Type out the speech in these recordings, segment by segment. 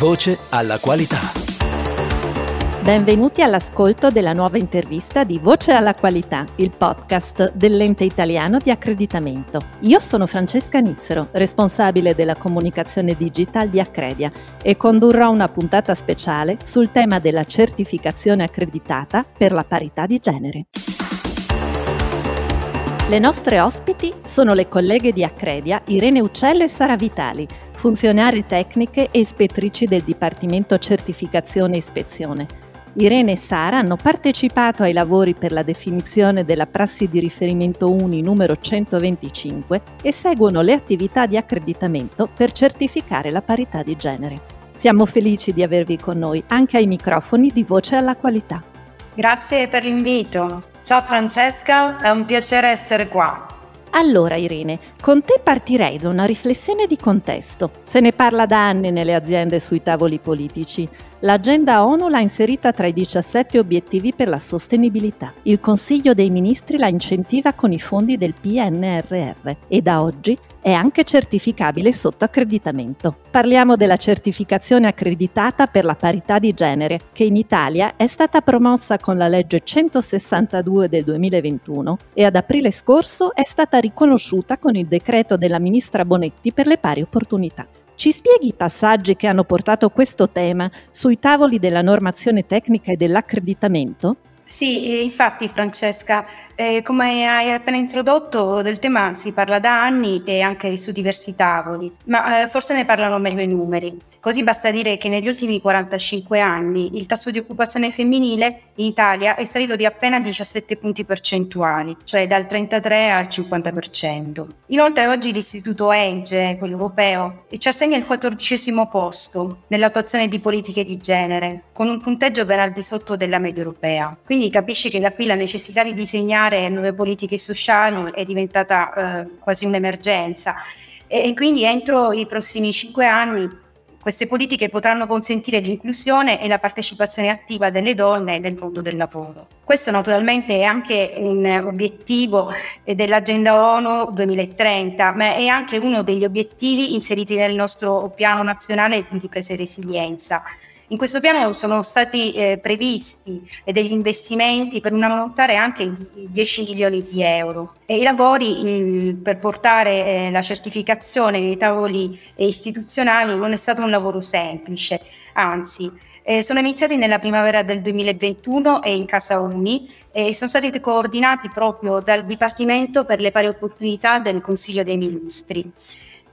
Voce alla qualità. Benvenuti all'ascolto della nuova intervista di Voce alla qualità, il podcast dell'ente italiano di accreditamento. Io sono Francesca Nizzero, responsabile della comunicazione digital di Accredia e condurrò una puntata speciale sul tema della certificazione accreditata per la parità di genere. Le nostre ospiti sono le colleghe di Accredia Irene Uccello e Sara Vitali, funzionarie tecniche e ispettrici del Dipartimento Certificazione e Ispezione. Irene e Sara hanno partecipato ai lavori per la definizione della prassi di riferimento UNI numero 125 e seguono le attività di accreditamento per certificare la parità di genere. Siamo felici di avervi con noi anche ai microfoni di Voce alla Qualità. Grazie per l'invito. Ciao Francesca, è un piacere essere qua. Allora Irene, con te partirei da una riflessione di contesto. Se ne parla da anni nelle aziende sui tavoli politici. L'agenda ONU l'ha inserita tra i 17 obiettivi per la sostenibilità. Il Consiglio dei Ministri la incentiva con i fondi del PNRR e da oggi è anche certificabile sotto accreditamento. Parliamo della certificazione accreditata per la parità di genere, che in Italia è stata promossa con la legge 162 del 2021 e ad aprile scorso è stata riconosciuta con il decreto della ministra Bonetti per le pari opportunità. Ci spieghi i passaggi che hanno portato questo tema sui tavoli della normazione tecnica e dell'accreditamento? Sì, infatti Francesca, eh, come hai appena introdotto, del tema si parla da anni e anche su diversi tavoli, ma eh, forse ne parlano meglio i numeri. Così basta dire che negli ultimi 45 anni il tasso di occupazione femminile in Italia è salito di appena 17 punti percentuali, cioè dal 33 al 50%. Inoltre oggi l'istituto EGE, quello europeo, ci assegna il quattordicesimo posto nell'attuazione di politiche di genere, con un punteggio ben al di sotto della media europea. Quindi capisci che da qui la necessità di disegnare nuove politiche sociali è diventata eh, quasi un'emergenza e, e quindi entro i prossimi cinque anni queste politiche potranno consentire l'inclusione e la partecipazione attiva delle donne nel mondo del lavoro. Questo naturalmente è anche un obiettivo dell'Agenda ONU 2030, ma è anche uno degli obiettivi inseriti nel nostro piano nazionale di ripresa e resilienza. In questo piano sono stati eh, previsti degli investimenti per un ammontare anche di 10 milioni di euro. E i lavori eh, per portare eh, la certificazione nei tavoli istituzionali non è stato un lavoro semplice, anzi eh, sono iniziati nella primavera del 2021 e in Casa Uni e sono stati coordinati proprio dal Dipartimento per le pari opportunità del Consiglio dei Ministri,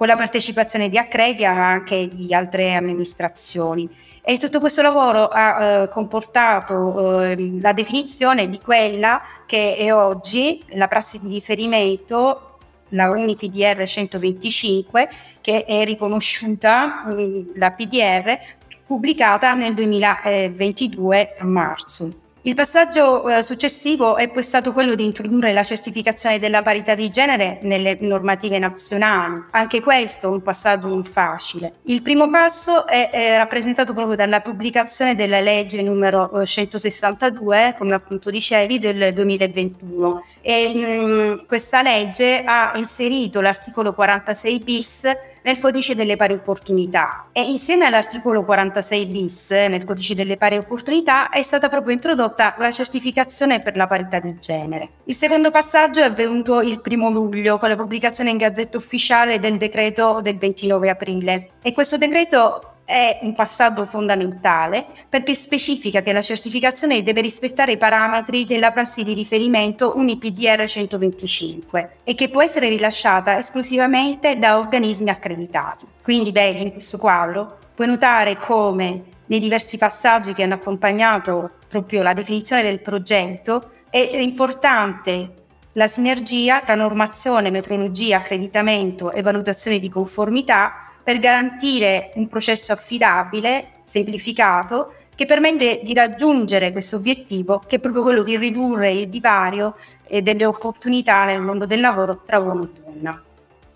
con la partecipazione di Accredia ma anche di altre amministrazioni. E tutto questo lavoro ha eh, comportato eh, la definizione di quella che è oggi la prassi di riferimento, la UNIPDR 125, che è riconosciuta, eh, la PDR, pubblicata nel 2022 a marzo. Il passaggio eh, successivo è poi stato quello di introdurre la certificazione della parità di genere nelle normative nazionali. Anche questo è un passaggio non facile. Il primo passo è, è rappresentato proprio dalla pubblicazione della legge numero 162, eh, come appunto dicevi, del 2021. E mh, mm, questa legge ha inserito l'articolo 46 bis nel codice delle pari opportunità e insieme all'articolo 46 bis nel codice delle pari opportunità è stata proprio introdotta la certificazione per la parità di genere. Il secondo passaggio è avvenuto il primo luglio con la pubblicazione in Gazzetta Ufficiale del decreto del 29 aprile e questo decreto è un passaggio fondamentale perché specifica che la certificazione deve rispettare i parametri della prassi di riferimento UNIPDR 125 e che può essere rilasciata esclusivamente da organismi accreditati. Quindi, beh, in questo quadro puoi notare come nei diversi passaggi che hanno accompagnato proprio la definizione del progetto è importante la sinergia tra normazione, metrologia, accreditamento e valutazione di conformità per garantire un processo affidabile, semplificato, che permette di raggiungere questo obiettivo, che è proprio quello di ridurre il divario e delle opportunità nel mondo del lavoro tra uomo e donna.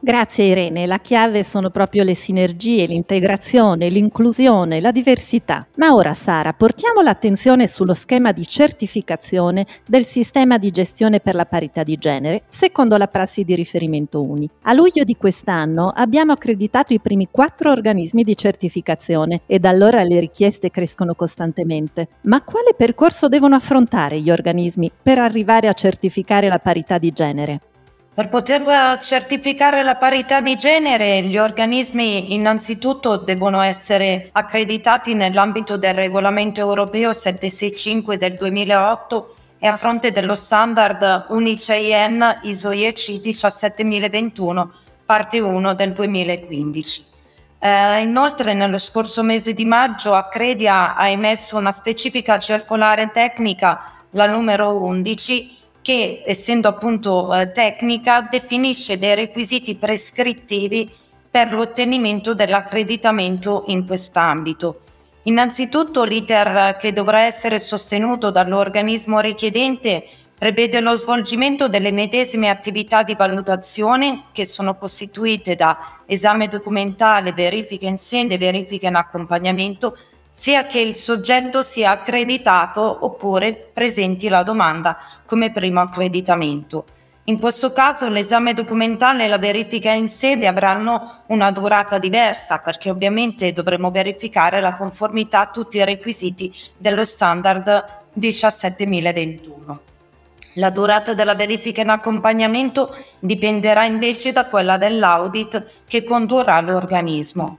Grazie Irene, la chiave sono proprio le sinergie, l'integrazione, l'inclusione, la diversità. Ma ora Sara, portiamo l'attenzione sullo schema di certificazione del sistema di gestione per la parità di genere, secondo la prassi di riferimento UNI. A luglio di quest'anno abbiamo accreditato i primi quattro organismi di certificazione e da allora le richieste crescono costantemente. Ma quale percorso devono affrontare gli organismi per arrivare a certificare la parità di genere? Per poter eh, certificare la parità di genere, gli organismi innanzitutto devono essere accreditati nell'ambito del regolamento europeo 765 del 2008 e a fronte dello standard UNICEN ISO IEC 17021 parte 1 del 2015. Eh, inoltre nello scorso mese di maggio Accredia ha emesso una specifica circolare tecnica, la numero 11, che essendo appunto eh, tecnica definisce dei requisiti prescrittivi per l'ottenimento dell'accreditamento in quest'ambito. Innanzitutto l'iter che dovrà essere sostenuto dall'organismo richiedente prevede lo svolgimento delle medesime attività di valutazione che sono costituite da esame documentale, verifica in sede, verifica in accompagnamento sia che il soggetto sia accreditato oppure presenti la domanda come primo accreditamento. In questo caso l'esame documentale e la verifica in sede avranno una durata diversa perché ovviamente dovremo verificare la conformità a tutti i requisiti dello standard 17021. La durata della verifica in accompagnamento dipenderà invece da quella dell'audit che condurrà l'organismo.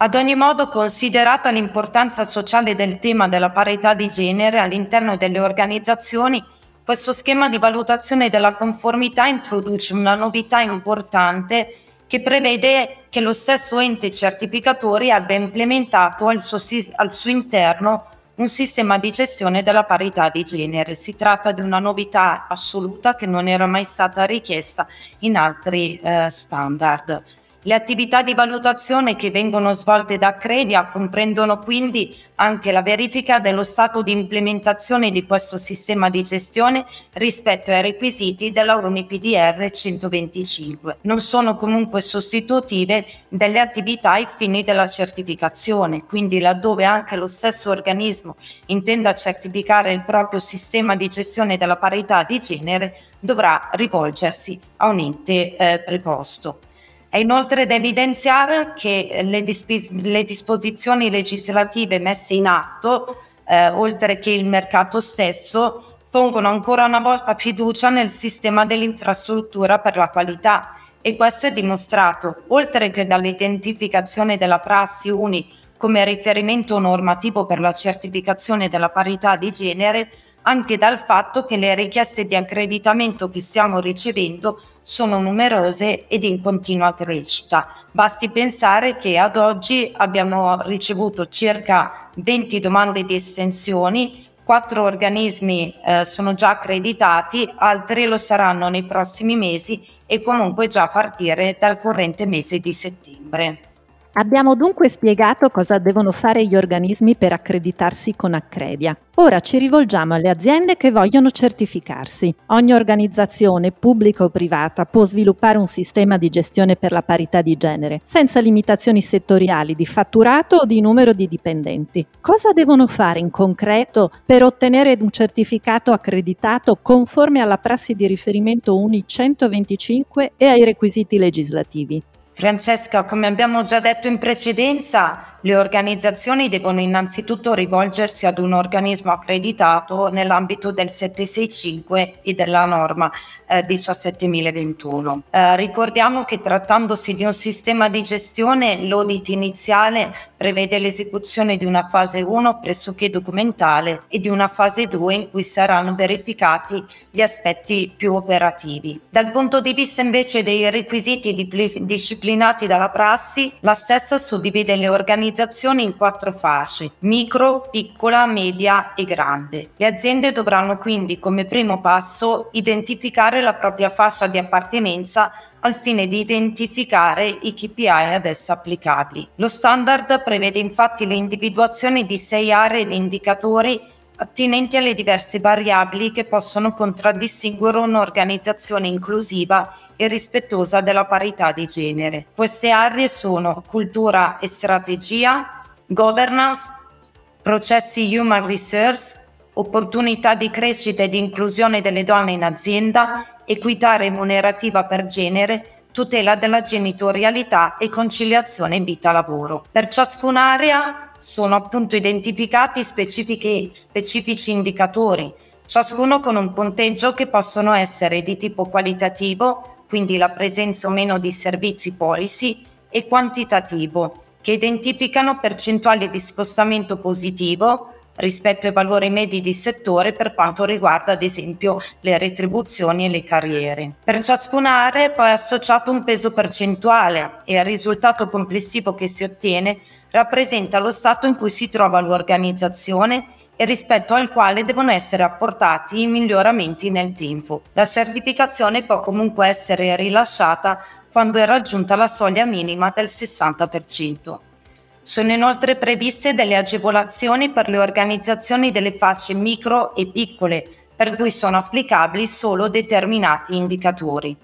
Ad ogni modo, considerata l'importanza sociale del tema della parità di genere all'interno delle organizzazioni, questo schema di valutazione della conformità introduce una novità importante che prevede che lo stesso ente certificatore abbia implementato al suo, al suo interno un sistema di gestione della parità di genere. Si tratta di una novità assoluta che non era mai stata richiesta in altri eh, standard. Le attività di valutazione che vengono svolte da Credia comprendono quindi anche la verifica dello stato di implementazione di questo sistema di gestione rispetto ai requisiti della UNIPDR 125. Non sono comunque sostitutive delle attività ai fini della certificazione, quindi laddove anche lo stesso organismo intenda certificare il proprio sistema di gestione della parità di genere, dovrà rivolgersi a un ente eh, preposto. È inoltre da evidenziare che le, disp- le disposizioni legislative messe in atto, eh, oltre che il mercato stesso, pongono ancora una volta fiducia nel sistema dell'infrastruttura per la qualità. E questo è dimostrato, oltre che dall'identificazione della prassi UNI come riferimento normativo per la certificazione della parità di genere, anche dal fatto che le richieste di accreditamento che stiamo ricevendo sono numerose ed in continua crescita. Basti pensare che ad oggi abbiamo ricevuto circa 20 domande di estensioni, quattro organismi eh, sono già accreditati, altri lo saranno nei prossimi mesi e comunque già a partire dal corrente mese di settembre. Abbiamo dunque spiegato cosa devono fare gli organismi per accreditarsi con Accredia. Ora ci rivolgiamo alle aziende che vogliono certificarsi. Ogni organizzazione, pubblica o privata, può sviluppare un sistema di gestione per la parità di genere, senza limitazioni settoriali di fatturato o di numero di dipendenti. Cosa devono fare in concreto per ottenere un certificato accreditato conforme alla prassi di riferimento UNI 125 e ai requisiti legislativi? Francesca, come abbiamo già detto in precedenza, le organizzazioni devono innanzitutto rivolgersi ad un organismo accreditato nell'ambito del 765 e della norma eh, 17021. Eh, ricordiamo che trattandosi di un sistema di gestione, l'audit iniziale prevede l'esecuzione di una fase 1 pressoché documentale e di una fase 2 in cui saranno verificati gli aspetti più operativi. Dal punto di vista invece dei requisiti disciplinati dalla prassi, la stessa suddivide le organizzazioni organizzazioni in quattro fasce, micro, piccola, media e grande. Le aziende dovranno quindi come primo passo identificare la propria fascia di appartenenza al fine di identificare i KPI ad essa applicabili. Lo standard prevede infatti l'individuazione di sei aree di indicatori attinenti alle diverse variabili che possono contraddistinguere un'organizzazione inclusiva e rispettosa della parità di genere. Queste aree sono cultura e strategia, governance, processi human research, opportunità di crescita e di inclusione delle donne in azienda, equità remunerativa per genere, tutela della genitorialità e conciliazione vita-lavoro. Per ciascun'area sono appunto identificati specifici indicatori, ciascuno con un punteggio che possono essere di tipo qualitativo, quindi la presenza o meno di servizi policy, e quantitativo, che identificano percentuali di spostamento positivo, rispetto ai valori medi di settore per quanto riguarda ad esempio le retribuzioni e le carriere. Per ciascuna area è poi associato un peso percentuale e il risultato complessivo che si ottiene rappresenta lo stato in cui si trova l'organizzazione e rispetto al quale devono essere apportati i miglioramenti nel tempo. La certificazione può comunque essere rilasciata quando è raggiunta la soglia minima del 60%. Sono inoltre previste delle agevolazioni per le organizzazioni delle fasce micro e piccole, per cui sono applicabili solo determinati indicatori.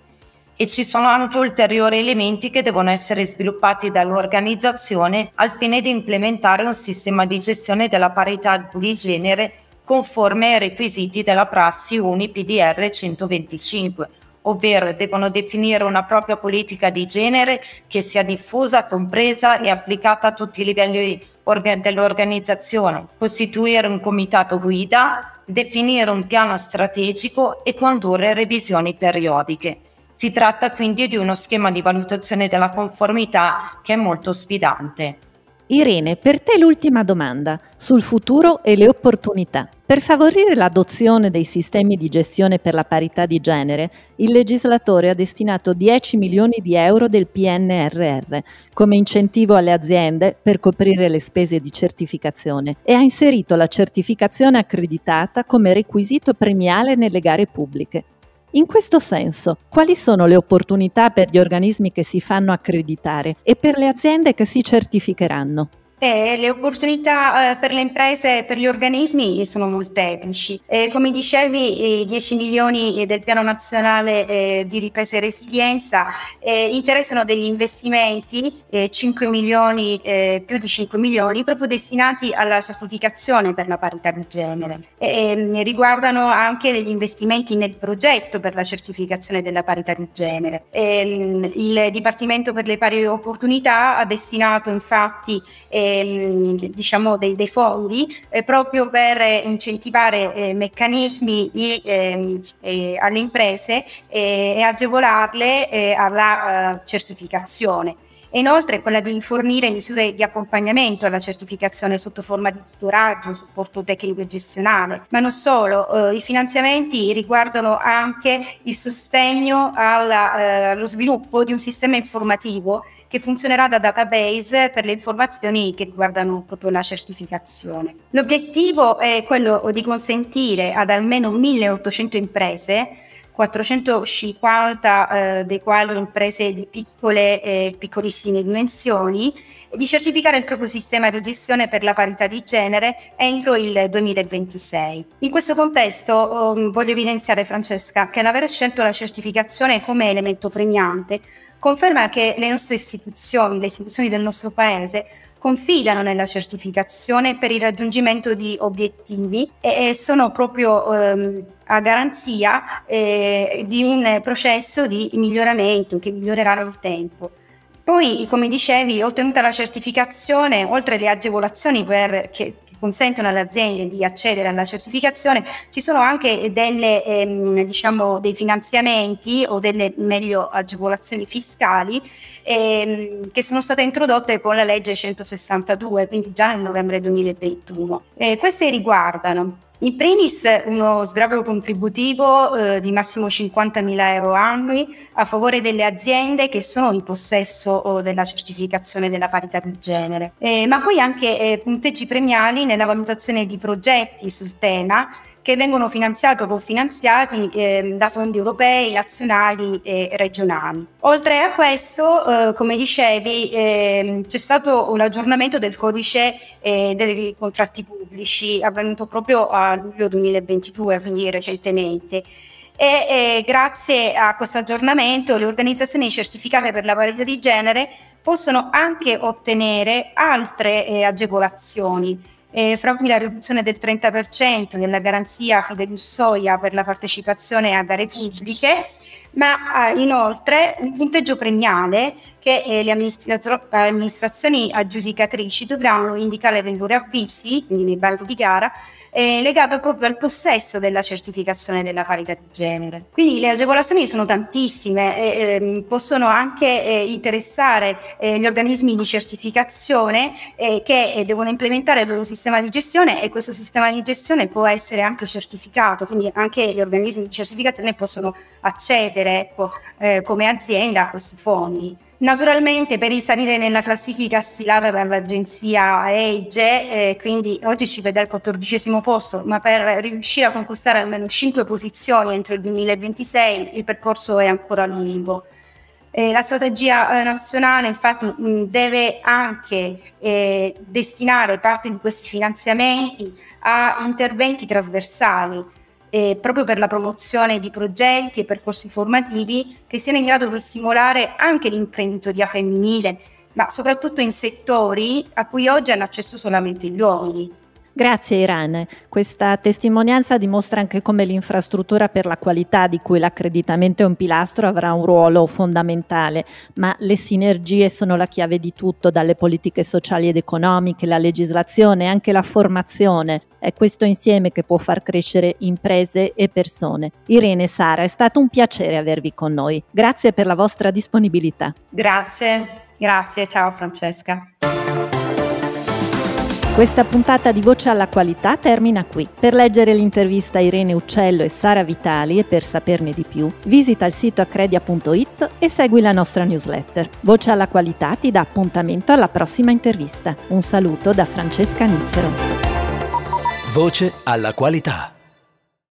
E ci sono anche ulteriori elementi che devono essere sviluppati dall'organizzazione al fine di implementare un sistema di gestione della parità di genere conforme ai requisiti della prassi UNI PDR 125 ovvero devono definire una propria politica di genere che sia diffusa, compresa e applicata a tutti i livelli orga- dell'organizzazione, costituire un comitato guida, definire un piano strategico e condurre revisioni periodiche. Si tratta quindi di uno schema di valutazione della conformità che è molto sfidante. Irene, per te l'ultima domanda sul futuro e le opportunità. Per favorire l'adozione dei sistemi di gestione per la parità di genere, il legislatore ha destinato 10 milioni di euro del PNRR come incentivo alle aziende per coprire le spese di certificazione e ha inserito la certificazione accreditata come requisito premiale nelle gare pubbliche. In questo senso, quali sono le opportunità per gli organismi che si fanno accreditare e per le aziende che si certificheranno? Eh, le opportunità eh, per le imprese e per gli organismi sono molteplici. Eh, come dicevi, i 10 milioni del Piano Nazionale eh, di Ripresa e Resilienza eh, interessano degli investimenti, 5 eh, milioni, più di 5 milioni, proprio destinati alla certificazione per la parità di genere. Ehm, riguardano anche degli investimenti nel progetto per la certificazione della parità di genere. Ehm, il Dipartimento per le pari opportunità ha destinato infatti Diciamo dei, dei fondi eh, proprio per incentivare eh, meccanismi di, ehm, eh, alle imprese e agevolarle eh, alla eh, certificazione e inoltre quella di fornire misure di accompagnamento alla certificazione sotto forma di tutoraggio, supporto tecnico e gestionale, ma non solo, eh, i finanziamenti riguardano anche il sostegno alla, eh, allo sviluppo di un sistema informativo che funzionerà da database per le informazioni che riguardano proprio la certificazione. L'obiettivo è quello di consentire ad almeno 1800 imprese 450 eh, dei quali imprese di piccole e piccolissime dimensioni, di certificare il proprio sistema di gestione per la parità di genere entro il 2026. In questo contesto um, voglio evidenziare, Francesca, che l'aver scelto la certificazione come elemento premiante conferma che le nostre istituzioni, le istituzioni del nostro Paese, confidano nella certificazione per il raggiungimento di obiettivi e, sono proprio ehm, a garanzia eh, di un processo di miglioramento che migliorerà nel tempo. Poi, come dicevi, ottenuta la certificazione, oltre alle agevolazioni per, che, consentono alle aziende di accedere alla certificazione, ci sono anche delle, ehm, diciamo, dei finanziamenti o delle meglio agevolazioni fiscali ehm, che sono state introdotte con la legge 162, quindi già nel novembre 2021. Eh, queste riguardano in primis uno sgravio contributivo eh, di massimo 50.000 euro annui a favore delle aziende che sono in possesso della certificazione della parità di genere, eh, ma poi anche eh, punteggi premiali nella valutazione di progetti sul tema che vengono finanziati o cofinanziati eh, da fondi europei, nazionali e regionali. Oltre a questo, eh, come dicevi, eh, c'è stato un aggiornamento del codice eh, dei contratti pubblici avvenuto proprio a luglio 2022, quindi recentemente e, e grazie a questo aggiornamento le organizzazioni certificate per la parità di genere possono anche ottenere altre eh, agevolazioni eh, fra cui la riduzione del 30% della garanzia Fidelus Soia per la partecipazione a gare pubbliche, ma eh, inoltre un punteggio premiale che eh, le amministrazioni aggiudicatrici dovranno indicare nei loro avvisi, quindi nei bandi di gara, eh, legato proprio al possesso della certificazione della parità di genere. Quindi le agevolazioni sono tantissime, eh, possono anche eh, interessare eh, gli organismi di certificazione eh, che eh, devono implementare il loro sistema di gestione e questo sistema di gestione può essere anche certificato, quindi anche gli organismi di certificazione possono accedere ecco, come azienda questi fondi. Naturalmente per risalire nella classifica stilata dall'agenzia EIGE, eh, quindi oggi ci vede al quattordicesimo posto, ma per riuscire a conquistare almeno 5 posizioni entro il 2026 il percorso è ancora lungo. Eh, la strategia eh, nazionale infatti mh, deve anche eh, destinare parte di questi finanziamenti a interventi trasversali eh, proprio per la promozione di progetti e percorsi formativi che siano in grado di stimolare anche l'imprenditoria femminile, ma soprattutto in settori a cui oggi hanno accesso solamente gli uomini. Grazie Irene. Questa testimonianza dimostra anche come l'infrastruttura per la qualità di cui l'accreditamento è un pilastro avrà un ruolo fondamentale, ma le sinergie sono la chiave di tutto, dalle politiche sociali ed economiche, la legislazione, anche la formazione. È questo insieme che può far crescere imprese e persone. Irene e Sara, è stato un piacere avervi con noi. Grazie per la vostra disponibilità. Grazie, grazie, ciao Francesca. Questa puntata di Voce alla Qualità termina qui. Per leggere l'intervista a Irene Uccello e Sara Vitali e per saperne di più, visita il sito accredia.it e segui la nostra newsletter. Voce alla Qualità ti dà appuntamento alla prossima intervista. Un saluto da Francesca Nizzero. Voce alla Qualità.